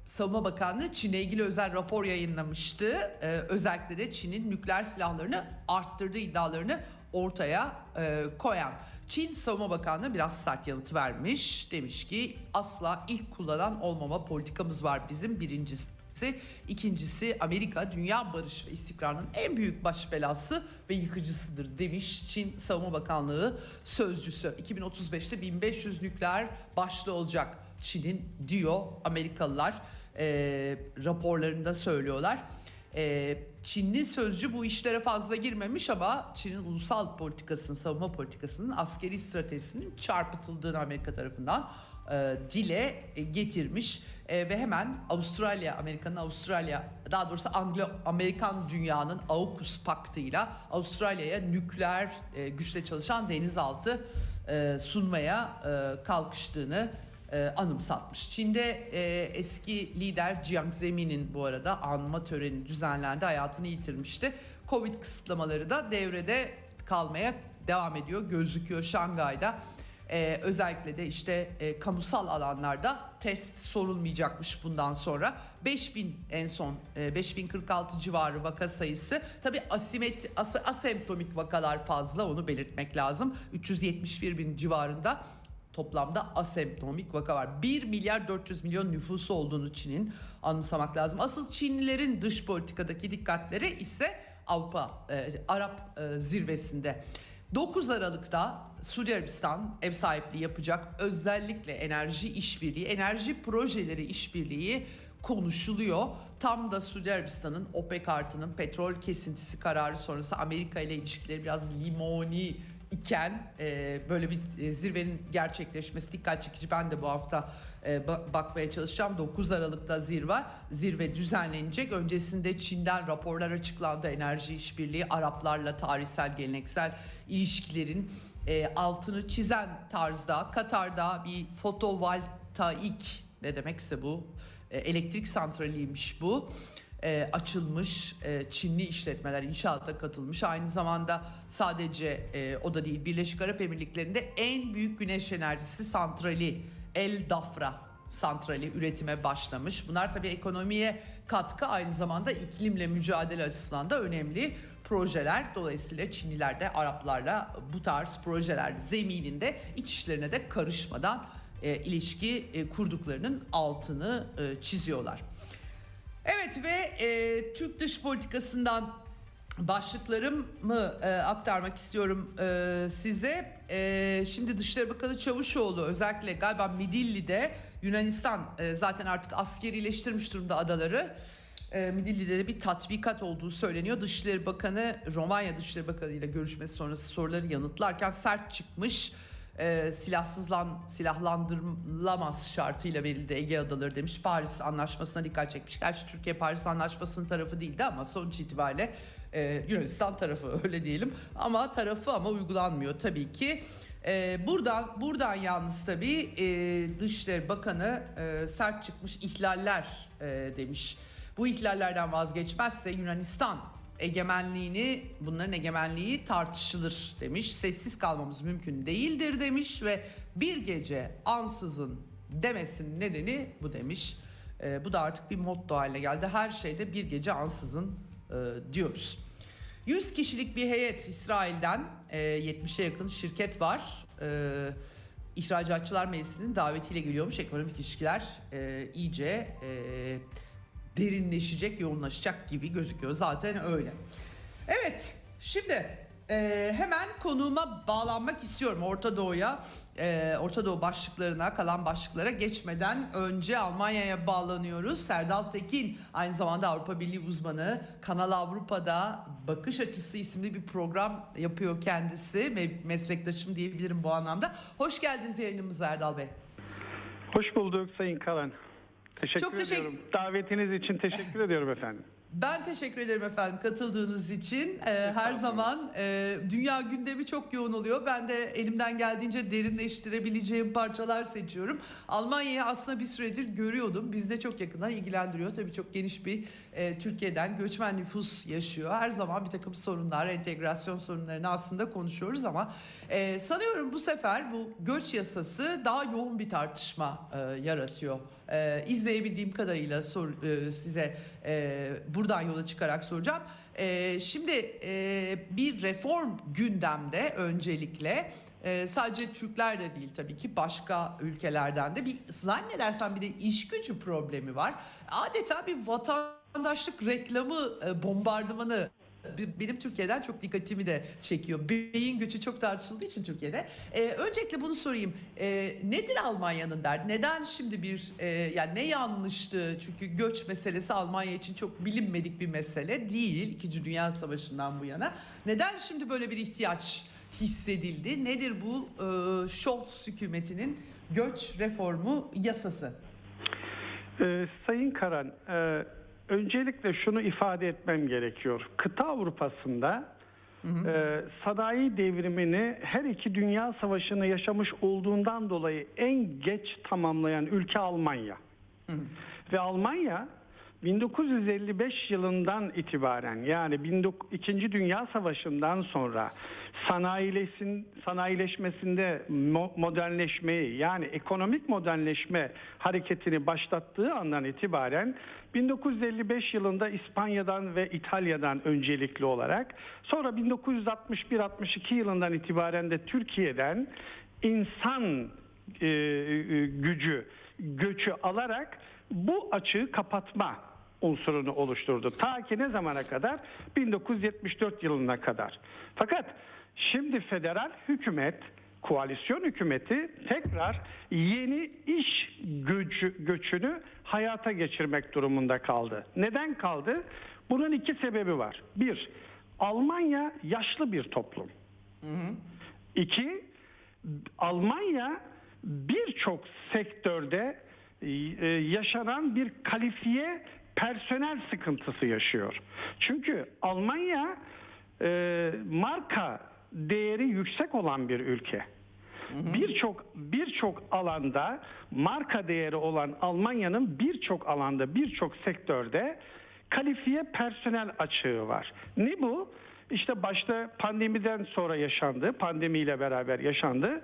Speaker 1: Savunma Bakanlığı Çin'e ilgili özel rapor yayınlamıştı. Ee, özellikle de Çin'in nükleer silahlarını arttırdığı iddialarını ortaya e, koyan. Çin Savunma Bakanlığı biraz sert yanıt vermiş. Demiş ki asla ilk kullanan olmama politikamız var bizim birincisi. İkincisi Amerika dünya barış ve istikrarının en büyük baş belası ve yıkıcısıdır demiş Çin Savunma Bakanlığı sözcüsü. 2035'te 1500 nükleer başlı olacak Çin'in diyor Amerikalılar e, raporlarında söylüyorlar. E, Çinli sözcü bu işlere fazla girmemiş ama Çin'in ulusal politikasının, savunma politikasının askeri stratejisinin çarpıtıldığını Amerika tarafından e, dile getirmiş. E, ve hemen Avustralya, Amerika'nın Avustralya, daha doğrusu Anglo-Amerikan dünyanın AUKUS paktıyla Avustralya'ya nükleer e, güçle çalışan denizaltı e, sunmaya e, kalkıştığını e, anımsatmış. Çin'de e, eski lider Jiang Zemin'in bu arada anma töreni düzenlendi, hayatını yitirmişti. Covid kısıtlamaları da devrede kalmaya devam ediyor, gözüküyor Şangay'da. E, özellikle de işte e, kamusal alanlarda test sorulmayacakmış bundan sonra. 5000 en son e, 5046 civarı vaka sayısı. Tabi asimet, as, asemptomik vakalar fazla onu belirtmek lazım. 371 bin civarında toplamda asemptomik vaka var. 1 milyar 400 milyon nüfusu olduğunu Çin'in anımsamak lazım. Asıl Çinlilerin dış politikadaki dikkatleri ise Avrupa, e, Arap e, zirvesinde. 9 Aralık'ta Suudi Arabistan ev sahipliği yapacak özellikle enerji işbirliği, enerji projeleri işbirliği konuşuluyor. Tam da Suudi Arabistan'ın OPEC artının petrol kesintisi kararı sonrası Amerika ile ilişkileri biraz limoni iken e, böyle bir e, zirvenin gerçekleşmesi dikkat çekici. Ben de bu hafta e, ba- bakmaya çalışacağım. 9 Aralık'ta zirve zirve düzenlenecek. Öncesinde Çin'den raporlar açıklandı. Enerji işbirliği Araplarla tarihsel geleneksel ilişkilerin e, altını çizen tarzda Katar'da bir fotovoltaik ne demekse bu e, elektrik santraliymiş bu e, açılmış e, Çinli işletmeler inşaata katılmış. Aynı zamanda sadece e, o da değil Birleşik Arap Emirlikleri'nde en büyük güneş enerjisi santrali El Dafra santrali üretime başlamış. Bunlar tabii ekonomiye katkı aynı zamanda iklimle mücadele açısından da önemli projeler. Dolayısıyla Çinliler de Araplarla bu tarz projeler zemininde iç işlerine de karışmadan e, ilişki e, kurduklarının altını e, çiziyorlar. Evet ve e, Türk dış politikasından başlıklarımı e, aktarmak istiyorum e, size. E, şimdi Dışişleri Bakanı Çavuşoğlu özellikle galiba Midilli'de Yunanistan e, zaten artık askerileştirmiş durumda adaları. E, Midilli'de de bir tatbikat olduğu söyleniyor. Dışişleri Bakanı Romanya Dışişleri Bakanı ile görüşmesi sonrası soruları yanıtlarken sert çıkmış e, silahsızlan silahlandırılamaz şartıyla verildi Ege Adaları demiş. Paris Anlaşması'na dikkat çekmiş. Gerçi Türkiye Paris Anlaşması'nın tarafı değildi ama sonuç itibariyle e, Yunanistan tarafı öyle diyelim. Ama tarafı ama uygulanmıyor tabii ki. E, buradan buradan yalnız tabii e, Dışişleri Bakanı e, sert çıkmış ihlaller e, demiş. Bu ihlallerden vazgeçmezse Yunanistan egemenliğini bunların egemenliği tartışılır demiş. Sessiz kalmamız mümkün değildir demiş ve bir gece ansızın demesinin nedeni bu demiş. E, bu da artık bir motto haline geldi. Her şeyde bir gece ansızın e, diyoruz. 100 kişilik bir heyet İsrail'den e, 70'e yakın şirket var. E, İhracatçılar Meclisi'nin davetiyle geliyormuş. Ekonomik ilişkiler e, iyice e, derinleşecek, yoğunlaşacak gibi gözüküyor. Zaten öyle. Evet, şimdi e, hemen konuğuma bağlanmak istiyorum Orta Doğu'ya, e, Orta Doğu başlıklarına, kalan başlıklara geçmeden önce Almanya'ya bağlanıyoruz. Serdal Tekin, aynı zamanda Avrupa Birliği uzmanı, Kanal Avrupa'da Bakış Açısı isimli bir program yapıyor kendisi. Me- meslektaşım diyebilirim bu anlamda. Hoş geldiniz yayınımıza Erdal Bey.
Speaker 2: Hoş bulduk Sayın Kalan. Teşekkür
Speaker 1: Çok teşekkür-
Speaker 2: ediyorum. Davetiniz için teşekkür ediyorum efendim.
Speaker 1: Ben teşekkür ederim efendim katıldığınız için. Ee, her zaman e, dünya gündemi çok yoğun oluyor. Ben de elimden geldiğince derinleştirebileceğim parçalar seçiyorum. Almanya'yı aslında bir süredir görüyordum. Bizde çok yakından ilgilendiriyor. Tabii çok geniş bir e, Türkiye'den göçmen nüfus yaşıyor. Her zaman bir takım sorunlar, entegrasyon sorunlarını aslında konuşuyoruz ama e, sanıyorum bu sefer bu göç yasası daha yoğun bir tartışma e, yaratıyor. E, izleyebildiğim kadarıyla sor, e, size e, buradan yola çıkarak soracağım. E, şimdi e, bir reform gündemde öncelikle e, sadece Türkler de değil tabii ki başka ülkelerden de bir zannedersem bir de iş gücü problemi var. Adeta bir vatandaşlık reklamı e, bombardımanı benim Türkiye'den çok dikkatimi de çekiyor. Beyin göçü çok tartışıldığı için Türkiye'de. Ee, öncelikle bunu sorayım. Ee, nedir Almanya'nın derdi? Neden şimdi bir e, yani ne yanlıştı? Çünkü göç meselesi Almanya için çok bilinmedik bir mesele değil. İkinci Dünya Savaşı'ndan bu yana. Neden şimdi böyle bir ihtiyaç hissedildi? Nedir bu e, Scholz hükümetinin göç reformu yasası?
Speaker 2: Ee, Sayın Karan, e, öncelikle şunu ifade etmem gerekiyor. Kıta Avrupa'sında e, sanayi devrimini her iki dünya savaşını yaşamış olduğundan dolayı en geç tamamlayan ülke Almanya. Ve Almanya 1955 yılından itibaren yani 19 İkinci Dünya Savaşı'ndan sonra sanayileşin, sanayileşmesinde mo- modernleşmeyi yani ekonomik modernleşme hareketini başlattığı andan itibaren 1955 yılında İspanya'dan ve İtalya'dan öncelikli olarak sonra 1961-62 yılından itibaren de Türkiye'den insan e, e, gücü göçü alarak bu açığı kapatma unsurunu oluşturdu. Ta ki ne zamana kadar? 1974 yılına kadar. Fakat şimdi federal hükümet koalisyon hükümeti tekrar yeni iş göçü, göçünü hayata geçirmek durumunda kaldı. Neden kaldı? Bunun iki sebebi var. Bir, Almanya yaşlı bir toplum. İki, Almanya birçok sektörde e, yaşanan bir kalifiye personel sıkıntısı yaşıyor. Çünkü Almanya e, marka değeri yüksek olan bir ülke. Birçok birçok alanda marka değeri olan Almanya'nın birçok alanda birçok sektörde kalifiye personel açığı var. Ne bu? İşte başta pandemiden sonra yaşandı, pandemiyle beraber yaşandı.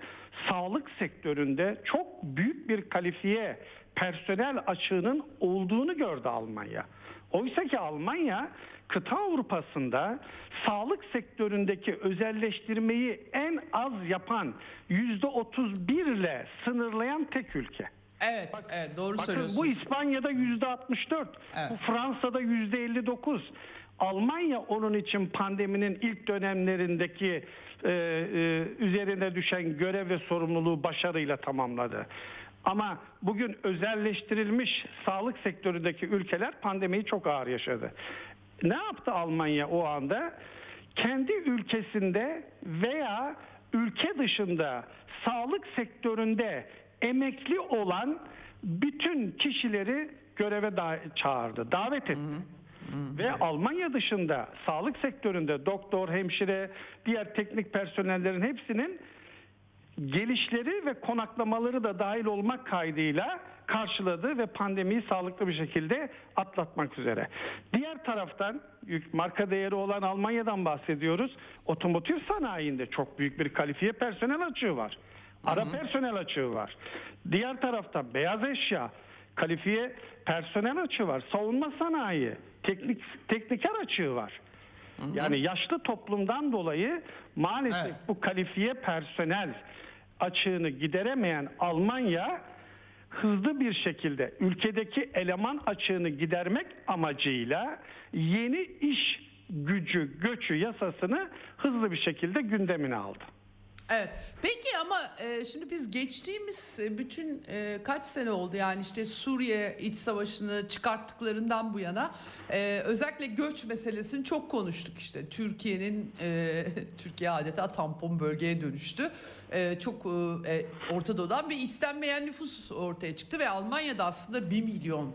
Speaker 2: Sağlık sektöründe çok büyük bir kalifiye personel açığının olduğunu gördü Almanya. Oysa ki Almanya kıta Avrupa'sında sağlık sektöründeki özelleştirmeyi en az yapan %31 ile sınırlayan tek ülke.
Speaker 1: Evet, evet doğru
Speaker 2: Bakın
Speaker 1: söylüyorsunuz.
Speaker 2: bu İspanya'da yüzde 64,
Speaker 1: Evet.
Speaker 2: bu Fransa'da yüzde 59. Almanya onun için pandeminin ilk dönemlerindeki e, e, üzerine düşen görev ve sorumluluğu başarıyla tamamladı. Ama bugün özelleştirilmiş sağlık sektöründeki ülkeler pandemiyi çok ağır yaşadı. Ne yaptı Almanya o anda? Kendi ülkesinde veya ülke dışında sağlık sektöründe emekli olan bütün kişileri göreve da- çağırdı, davet etti. Ve Almanya dışında sağlık sektöründe doktor, hemşire, diğer teknik personellerin hepsinin gelişleri ve konaklamaları da dahil olmak kaydıyla karşıladı ve pandemiyi sağlıklı bir şekilde atlatmak üzere. Diğer taraftan marka değeri olan Almanya'dan bahsediyoruz. Otomotiv sanayinde çok büyük bir kalifiye personel açığı var. Ara personel açığı var. Diğer tarafta beyaz eşya, kalifiye personel açığı var. Savunma sanayi, teknik tekniker açığı var. Yani yaşlı toplumdan dolayı maalesef
Speaker 1: Evet.
Speaker 2: bu kalifiye personel açığını gideremeyen Almanya hızlı bir şekilde ülkedeki eleman açığını gidermek amacıyla yeni iş gücü göçü yasasını hızlı bir şekilde gündemine aldı.
Speaker 1: Evet. Peki ama e, şimdi biz geçtiğimiz e, bütün e, kaç sene oldu yani işte Suriye iç savaşını çıkarttıklarından bu yana e, özellikle göç meselesini çok konuştuk işte. Türkiye'nin e, Türkiye adeta tampon bölgeye dönüştü. E, çok e, e, Orta bir istenmeyen nüfus ortaya çıktı ve Almanya'da aslında 1 milyon e,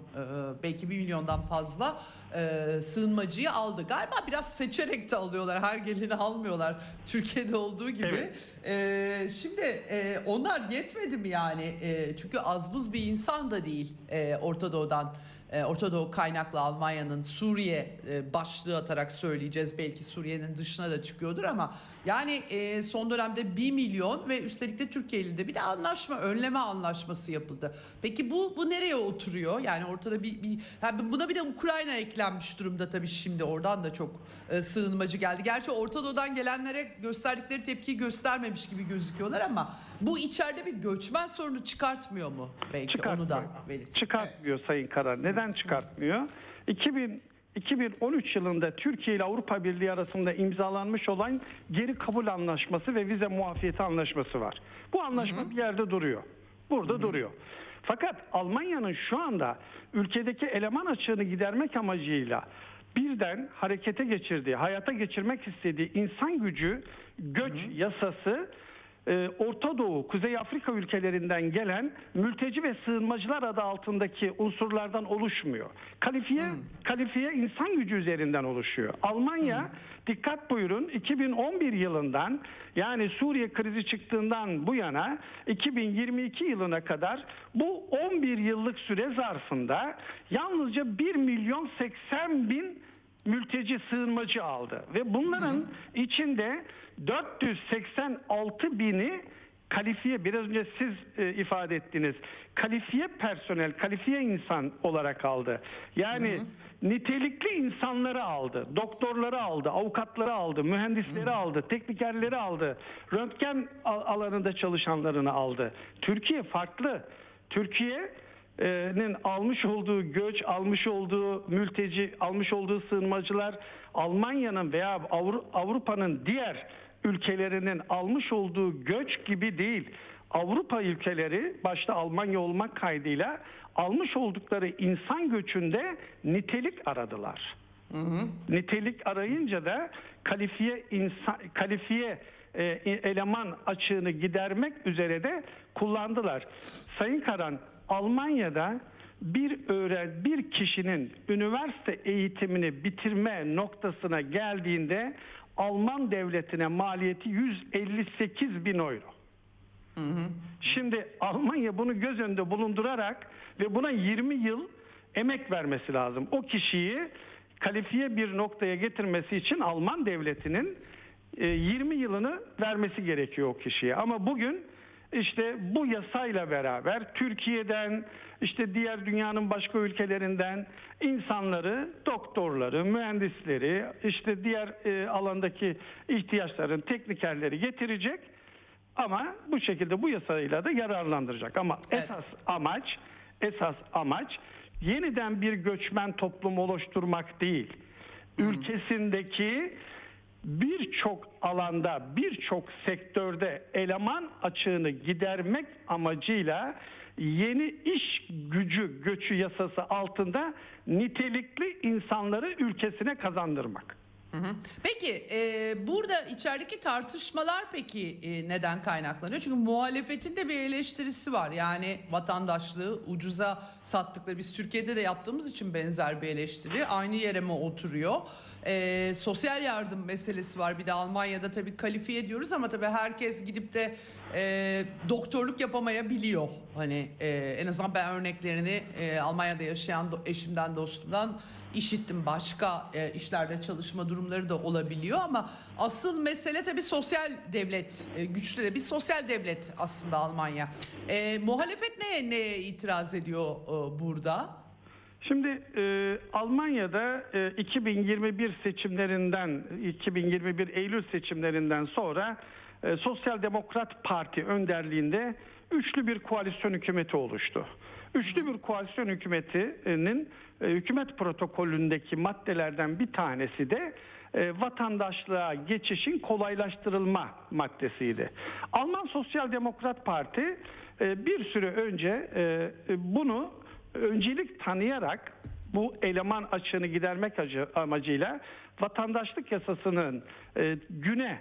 Speaker 1: belki 1 milyondan fazla e, sığınmacıyı aldı. Galiba biraz seçerek de alıyorlar. Her geleni almıyorlar. Türkiye'de olduğu gibi.
Speaker 2: Evet.
Speaker 1: Ee, şimdi e, onlar yetmedi mi yani? E, çünkü az buz bir insan da değil e, Orta Doğu'dan. e, Orta Doğu kaynaklı Almanya'nın Suriye e, başlığı atarak söyleyeceğiz. Belki Suriye'nin dışına da çıkıyordur ama yani e, son dönemde 1 milyon ve üstelik de Türkiye ile de bir de anlaşma, önleme anlaşması yapıldı. Peki bu bu nereye oturuyor? Yani ortada bir, bir yani buna bir de Ukrayna eklenmiş durumda tabii şimdi oradan da çok e, sığınmacı geldi. Gerçi Orta Doğu'dan gelenlere gösterdikleri tepkiyi göstermemiş gibi gözüküyorlar ama bu içeride bir göçmen sorunu çıkartmıyor mu? Belki onu da belirteyim.
Speaker 2: Çıkartmıyor Sayın Karar. Neden çıkartmıyor? 2000 2013 yılında Türkiye ile Avrupa Birliği arasında imzalanmış olan geri kabul anlaşması ve vize muafiyeti anlaşması var. Bu anlaşma bir yerde duruyor. Burada duruyor. Fakat Almanya'nın şu anda ülkedeki eleman açığını gidermek amacıyla birden harekete geçirdiği, hayata geçirmek istediği insan gücü göç yasası e, Orta Doğu, Kuzey Afrika ülkelerinden gelen mülteci ve sığınmacılar adı altındaki unsurlardan oluşmuyor. Kalifiye kalifiye insan gücü üzerinden oluşuyor. Almanya dikkat buyurun 2011 yılından yani Suriye krizi çıktığından bu yana 2022 yılına kadar bu 11 yıllık süre zarfında yalnızca 1 milyon 80 bin mülteci sığınmacı aldı ve bunların içinde 486 bini kalifiye biraz önce siz e, ifade ettiniz. Kalifiye personel kalifiye insan olarak aldı. Yani nitelikli insanları aldı doktorları aldı avukatları aldı mühendisleri aldı teknikerleri aldı röntgen al- alanında çalışanlarını aldı. Türkiye farklı. Türkiye nin almış olduğu göç, almış olduğu mülteci, almış olduğu sığınmacılar Almanya'nın veya Avru- Avrupa'nın diğer ülkelerinin almış olduğu göç gibi değil. Avrupa ülkeleri başta Almanya olmak kaydıyla almış oldukları insan göçünde nitelik aradılar. Nitelik arayınca da kalifiye insan kalifiye e, eleman açığını gidermek üzere de kullandılar. Sayın Karan Almanya'da bir öğren bir kişinin üniversite eğitimini bitirme noktasına geldiğinde Alman devletine maliyeti 158 bin euro. Şimdi Almanya bunu göz önünde bulundurarak ve buna 20 yıl emek vermesi lazım. O kişiyi kalifiye bir noktaya getirmesi için Alman devletinin e, 20 yılını vermesi gerekiyor o kişiye. Ama bugün işte bu yasayla beraber Türkiye'den işte diğer dünyanın başka ülkelerinden insanları, doktorları, mühendisleri, işte diğer e, alandaki ihtiyaçların teknikerleri getirecek ama bu şekilde bu yasayla da yararlandıracak. Ama
Speaker 1: Evet.
Speaker 2: esas amaç esas amaç yeniden bir göçmen toplum oluşturmak değil. Ülkesindeki birçok alanda, birçok sektörde eleman açığını gidermek amacıyla yeni iş gücü göçü yasası altında nitelikli insanları ülkesine kazandırmak.
Speaker 1: Peki e, burada içerideki tartışmalar peki e, neden kaynaklanıyor? Çünkü muhalefetin de bir eleştirisi var. Yani vatandaşlığı ucuza sattıkları biz Türkiye'de de yaptığımız için benzer bir eleştiri. Aynı yere mi oturuyor? E, sosyal yardım meselesi var. Bir de Almanya'da tabii kalifiye ediyoruz ama tabii herkes gidip de e, doktorluk yapamayabiliyor. Hani e, en azından ben örneklerini e, Almanya'da yaşayan do- eşimden dostumdan işittim. Başka e, işlerde çalışma durumları da olabiliyor ama asıl mesele tabii sosyal devlet e, güçlü de bir sosyal devlet aslında Almanya. E, muhalefet neye neye itiraz ediyor e, burada?
Speaker 2: Şimdi e, Almanya'da e, 2021 seçimlerinden 2021 Eylül seçimlerinden sonra e, Sosyal Demokrat Parti önderliğinde üçlü bir koalisyon hükümeti oluştu. Üçlü bir koalisyon hükümetinin e, hükümet protokolündeki maddelerden bir tanesi de e, vatandaşlığa geçişin kolaylaştırılma maddesiydi. Alman Sosyal Demokrat Parti e, bir süre önce e, bunu öncelik tanıyarak bu eleman açığını gidermek acı- amacıyla vatandaşlık yasasının e, güne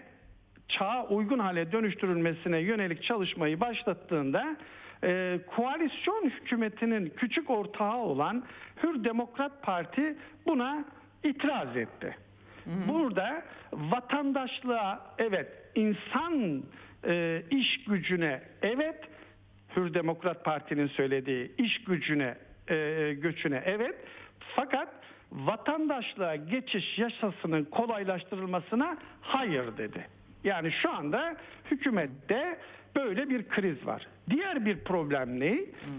Speaker 2: çağa uygun hale dönüştürülmesine yönelik çalışmayı başlattığında e, koalisyon hükümetinin küçük ortağı olan Hür Demokrat Parti buna itiraz etti. Burada vatandaşlığa evet insan e, iş gücüne evet Hür Demokrat Parti'nin söylediği iş gücüne e, göçüne evet fakat vatandaşlığa geçiş yasasının kolaylaştırılmasına hayır dedi. Yani şu anda hükümette böyle bir kriz var. Diğer bir problem ne?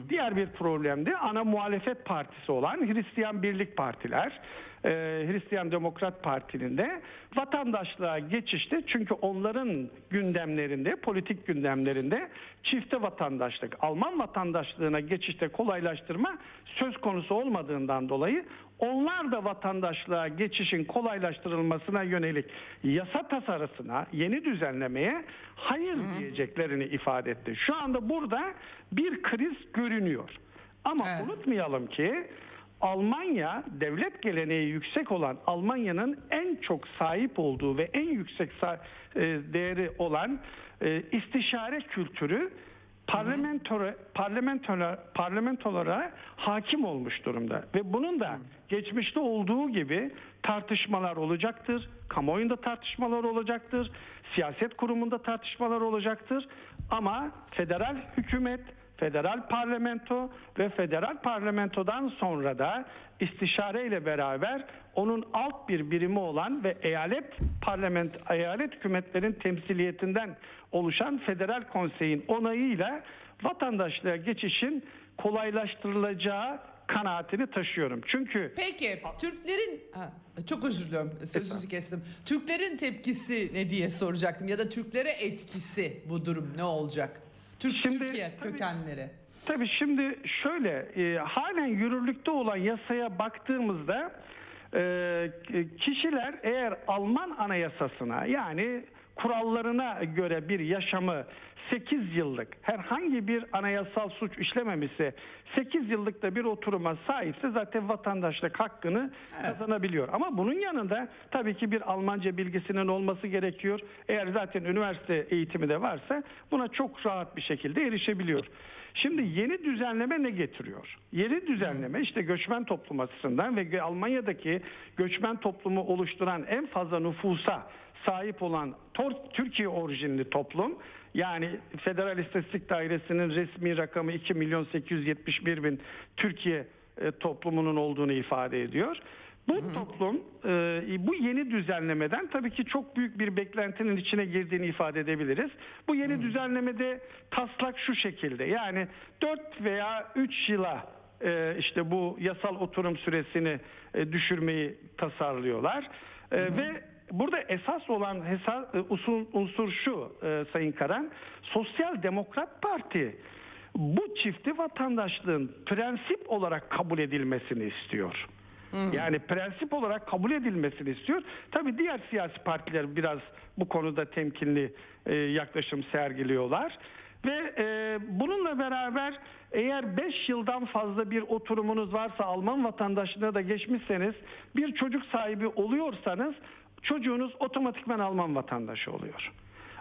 Speaker 2: Diğer bir problem de ana muhalefet partisi olan Hristiyan Birlik Partiler, e, Hristiyan Demokrat Parti'nin de vatandaşlığa geçişte çünkü onların gündemlerinde, politik gündemlerinde çifte vatandaşlık, Alman vatandaşlığına geçişte kolaylaştırma söz konusu olmadığından dolayı onlar da vatandaşlığa geçişin kolaylaştırılmasına yönelik yasa tasarısına, yeni düzenlemeye hayır diyeceklerini ifade etti. Şu anda burada bir kriz görünüyor. Ama
Speaker 1: Evet.
Speaker 2: unutmayalım ki Almanya devlet geleneği yüksek olan Almanya'nın en çok sahip olduğu ve en yüksek e, değeri olan e, istişare kültürü parlamentolara, parlamentolara, parlamentolara hakim olmuş durumda. Ve bunun da geçmişte olduğu gibi tartışmalar olacaktır. Kamuoyunda tartışmalar olacaktır. Siyaset kurumunda tartışmalar olacaktır. Ama federal hükümet, federal parlamento ve federal parlamentodan sonra da istişare ile beraber onun alt bir birimi olan ve eyalet parlament eyalet hükümetlerin temsiliyetinden oluşan federal konseyin onayıyla vatandaşlığa geçişin kolaylaştırılacağı kanaatini taşıyorum. Çünkü
Speaker 1: Peki Türklerin ha, çok özür diliyorum sözünüzü kestim. Türklerin tepkisi ne diye soracaktım ya da Türklere etkisi bu durum ne olacak? Türk
Speaker 2: Şimdi,
Speaker 1: Türkiye
Speaker 2: tabii-
Speaker 1: kökenleri.
Speaker 2: Tabii şimdi şöyle e, halen yürürlükte olan yasaya baktığımızda e, kişiler eğer Alman anayasasına yani kurallarına göre bir yaşamı 8 yıllık herhangi bir anayasal suç işlememişse 8 yıllık da bir oturuma sahipse zaten vatandaşlık hakkını kazanabiliyor. Ama bunun yanında tabii ki bir Almanca bilgisinin olması gerekiyor. Eğer zaten üniversite eğitimi de varsa buna çok rahat bir şekilde erişebiliyor. Şimdi yeni düzenleme ne getiriyor? Yeni düzenleme işte göçmen toplum açısından ve Almanya'daki göçmen toplumu oluşturan en fazla nüfusa sahip olan Türkiye orijinli toplum yani Federal İstatistik Dairesi'nin resmi rakamı 2 milyon 871 bin Türkiye e, toplumunun olduğunu ifade ediyor. Bu toplum e, bu yeni düzenlemeden tabii ki çok büyük bir beklentinin içine girdiğini ifade edebiliriz. Bu yeni düzenlemede taslak şu şekilde yani 4 veya 3 yıla e, işte bu yasal oturum süresini düşürmeyi tasarlıyorlar. Ve burada esas olan hesa, e, usul, unsur şu e, Sayın Karan, Sosyal Demokrat Parti bu çifti vatandaşlığın prensip olarak kabul edilmesini istiyor. Yani prensip olarak kabul edilmesini istiyor. Tabii diğer siyasi partiler biraz bu konuda temkinli e, yaklaşım sergiliyorlar. Ve e, bununla beraber eğer 5 yıldan fazla bir oturumunuz varsa Alman vatandaşlığına da geçmişseniz bir çocuk sahibi oluyorsanız çocuğunuz otomatikman Alman vatandaşı oluyor.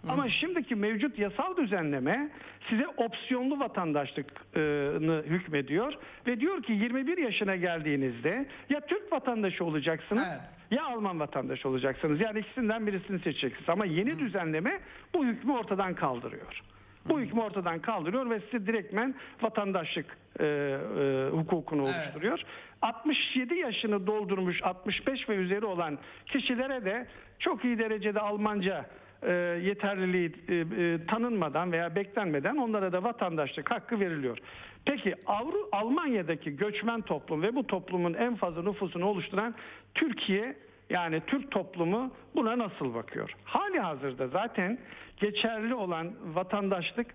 Speaker 2: Ama şimdiki mevcut yasal düzenleme size opsiyonlu vatandaşlıkını hükmediyor ve diyor ki 21 yaşına geldiğinizde ya Türk vatandaşı olacaksınız
Speaker 1: Evet.
Speaker 2: ya Alman vatandaşı olacaksınız. Yani ikisinden birisini seçeceksiniz. Ama yeni düzenleme bu hükmü ortadan kaldırıyor. Bu hükmü ortadan kaldırıyor ve size direktmen vatandaşlık e, e, hukukunu
Speaker 1: Evet.
Speaker 2: oluşturuyor. 67 yaşını doldurmuş 65 ve üzeri olan kişilere de çok iyi derecede Almanca e, yeterliliği e, e, tanınmadan veya beklenmeden onlara da vatandaşlık hakkı veriliyor. Peki Avru Almanya'daki göçmen toplum ve bu toplumun en fazla nüfusunu oluşturan Türkiye yani Türk toplumu buna nasıl bakıyor? Hali hazırda zaten geçerli olan vatandaşlık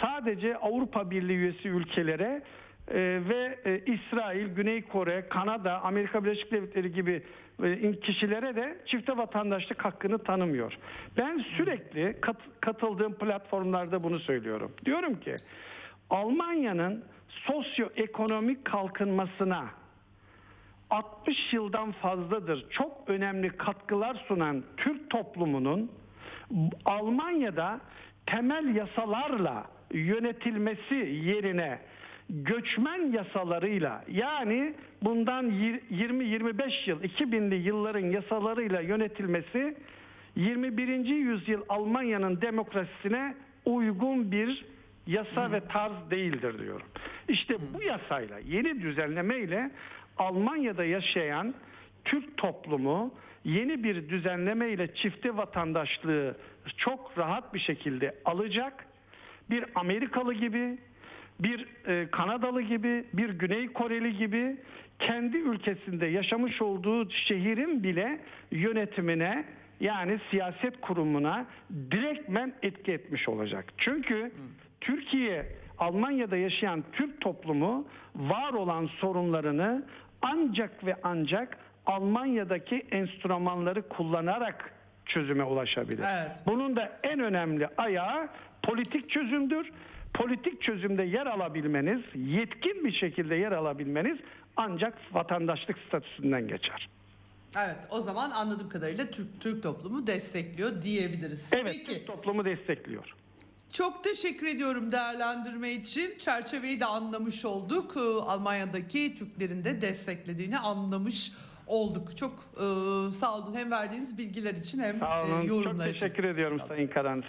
Speaker 2: sadece Avrupa Birliği üyesi ülkelere e, ve e, İsrail, Güney Kore, Kanada, Amerika Birleşik Devletleri gibi e, kişilere de çifte vatandaşlık hakkını tanımıyor. Ben sürekli kat- katıldığım platformlarda bunu söylüyorum. Diyorum ki Almanya'nın sosyoekonomik kalkınmasına 60 yıldan fazladır çok önemli katkılar sunan Türk toplumunun Almanya'da temel yasalarla yönetilmesi yerine göçmen yasalarıyla yani bundan 20-25 yıl 2000'li yılların yasalarıyla yönetilmesi 21. yüzyıl Almanya'nın demokrasisine uygun bir yasa ve tarz değildir diyorum. İşte bu yasayla yeni düzenlemeyle Almanya'da yaşayan Türk toplumu yeni bir düzenlemeyle çifte vatandaşlığı çok rahat bir şekilde alacak. Bir Amerikalı gibi, bir e, Kanadalı gibi, bir Güney Koreli gibi kendi ülkesinde yaşamış olduğu şehrin bile yönetimine yani siyaset kurumuna direktmen etki etmiş olacak. Çünkü Türkiye Almanya'da yaşayan Türk toplumu var olan sorunlarını ancak ve ancak Almanya'daki enstrümanları kullanarak çözüme ulaşabilir.
Speaker 1: Evet.
Speaker 2: Bunun da en önemli ayağı politik çözümdür. Politik çözümde yer alabilmeniz, yetkin bir şekilde yer alabilmeniz ancak vatandaşlık statüsünden geçer.
Speaker 1: Evet o zaman anladığım kadarıyla Türk, Türk toplumu destekliyor diyebiliriz.
Speaker 2: Evet,
Speaker 1: Peki
Speaker 2: Türk toplumu destekliyor.
Speaker 1: Çok teşekkür ediyorum değerlendirme için. Çerçeveyi de anlamış olduk. Ee, Almanya'daki Türklerin de desteklediğini anlamış olduk. Çok e, sağ olun hem verdiğiniz bilgiler için hem
Speaker 2: Sağ olun.
Speaker 1: e,
Speaker 2: Çok
Speaker 1: yorumlar için.
Speaker 2: teşekkür ediyorum Sayın Karan.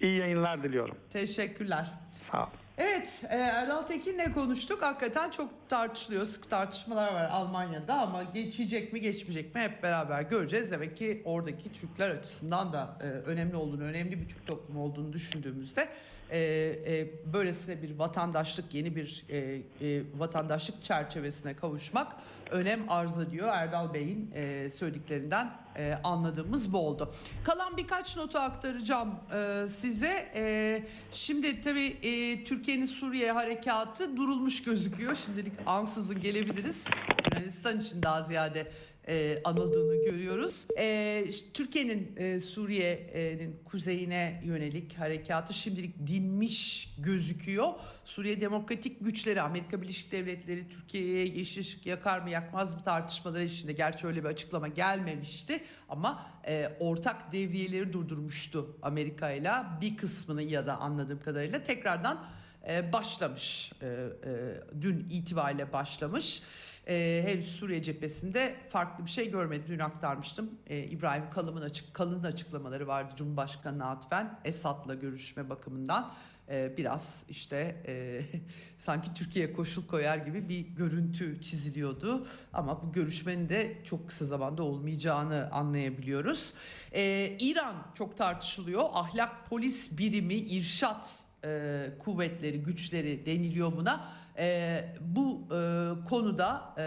Speaker 2: İyi yayınlar diliyorum.
Speaker 1: Teşekkürler.
Speaker 2: Sağ olun.
Speaker 1: Evet, e, Erdal Tekin'le konuştuk. Hakikaten çok tartışılıyor, sık tartışmalar var Almanya'da ama geçecek mi geçmeyecek mi hep beraber göreceğiz. Demek ki oradaki Türkler açısından da e, önemli olduğunu, önemli bir Türk toplumu olduğunu düşündüğümüzde e, e, böylesine bir vatandaşlık, yeni bir e, e, vatandaşlık çerçevesine kavuşmak önem arz ediyor. Erdal Bey'in e, söylediklerinden e, anladığımız bu oldu. Kalan birkaç notu aktaracağım e, size. E, şimdi tabii e, Türkiye'nin Suriye harekatı durulmuş gözüküyor. Şimdilik ansızın gelebiliriz. Yunanistan için daha ziyade e, anıldığını görüyoruz. E, Türkiye'nin e, Suriye'nin kuzeyine yönelik harekatı şimdilik dinmiş gözüküyor. Suriye Demokratik Güçleri, Amerika Birleşik Devletleri Türkiye'ye yeşil ışık yakar mı yakmaz mı tartışmaları içinde. Gerçi öyle bir açıklama gelmemişti ama e, ortak devriyeleri durdurmuştu Amerika ile bir kısmını ya da anladığım kadarıyla tekrardan e, başlamış. E, e, dün itibariyle başlamış. E, henüz Suriye cephesinde farklı bir şey görmedim. Dün aktarmıştım. E, İbrahim Kalın'ın açık Kalın'ın açıklamaları vardı Cumhurbaşkanı'na atfen Esad'la görüşme bakımından. e, biraz işte e, sanki Türkiye koşul koyar gibi bir görüntü çiziliyordu. Ama bu görüşmenin de çok kısa zamanda olmayacağını anlayabiliyoruz. E, İran çok tartışılıyor. Ahlak polis birimi, irşat e, kuvvetleri, güçleri deniliyor buna. E, bu e, konuda e,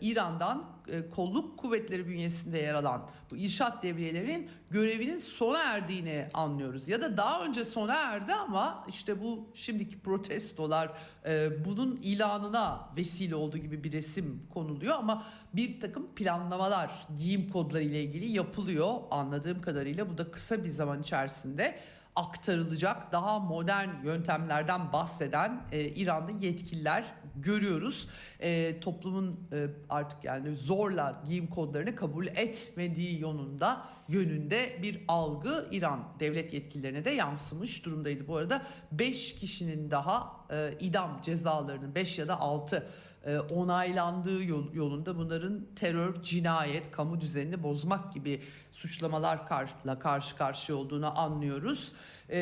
Speaker 1: İran'dan e, kolluk kuvvetleri bünyesinde yer alan bu irşat devriyelerinin görevinin sona erdiğini anlıyoruz. Ya da daha önce sona erdi ama işte bu şimdiki protestolar e, bunun ilanına vesile olduğu gibi bir resim konuluyor ama bir takım planlamalar giyim kodları ile ilgili yapılıyor anladığım kadarıyla bu da kısa bir zaman içerisinde aktarılacak daha modern yöntemlerden bahseden e, İran'da yetkililer görüyoruz. E, toplumun e, artık yani zorla giyim kodlarını kabul etmediği yönünde yönünde bir algı İran devlet yetkililerine de yansımış durumdaydı. Bu arada 5 kişinin daha e, idam cezalarının 5 ya da 6 e, onaylandığı yol, yolunda bunların terör, cinayet, kamu düzenini bozmak gibi suçlamalarla karşı karşıya olduğunu anlıyoruz. E,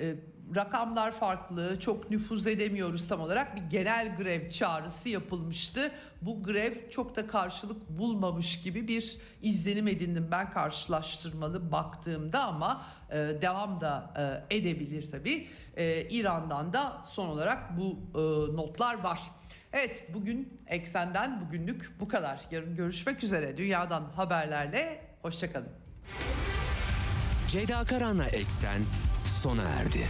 Speaker 1: e, rakamlar farklı, çok nüfuz edemiyoruz tam olarak. Bir genel grev çağrısı yapılmıştı. Bu grev çok da karşılık bulmamış gibi bir izlenim edindim ben karşılaştırmalı baktığımda ama e, devam da e, edebilir tabii. E, İran'dan da son olarak bu e, notlar var. Evet bugün Eksen'den bugünlük bu kadar. Yarın görüşmek üzere dünyadan haberlerle. Hoşçakalın.
Speaker 3: Ceyda Karan'la Eksen sona erdi.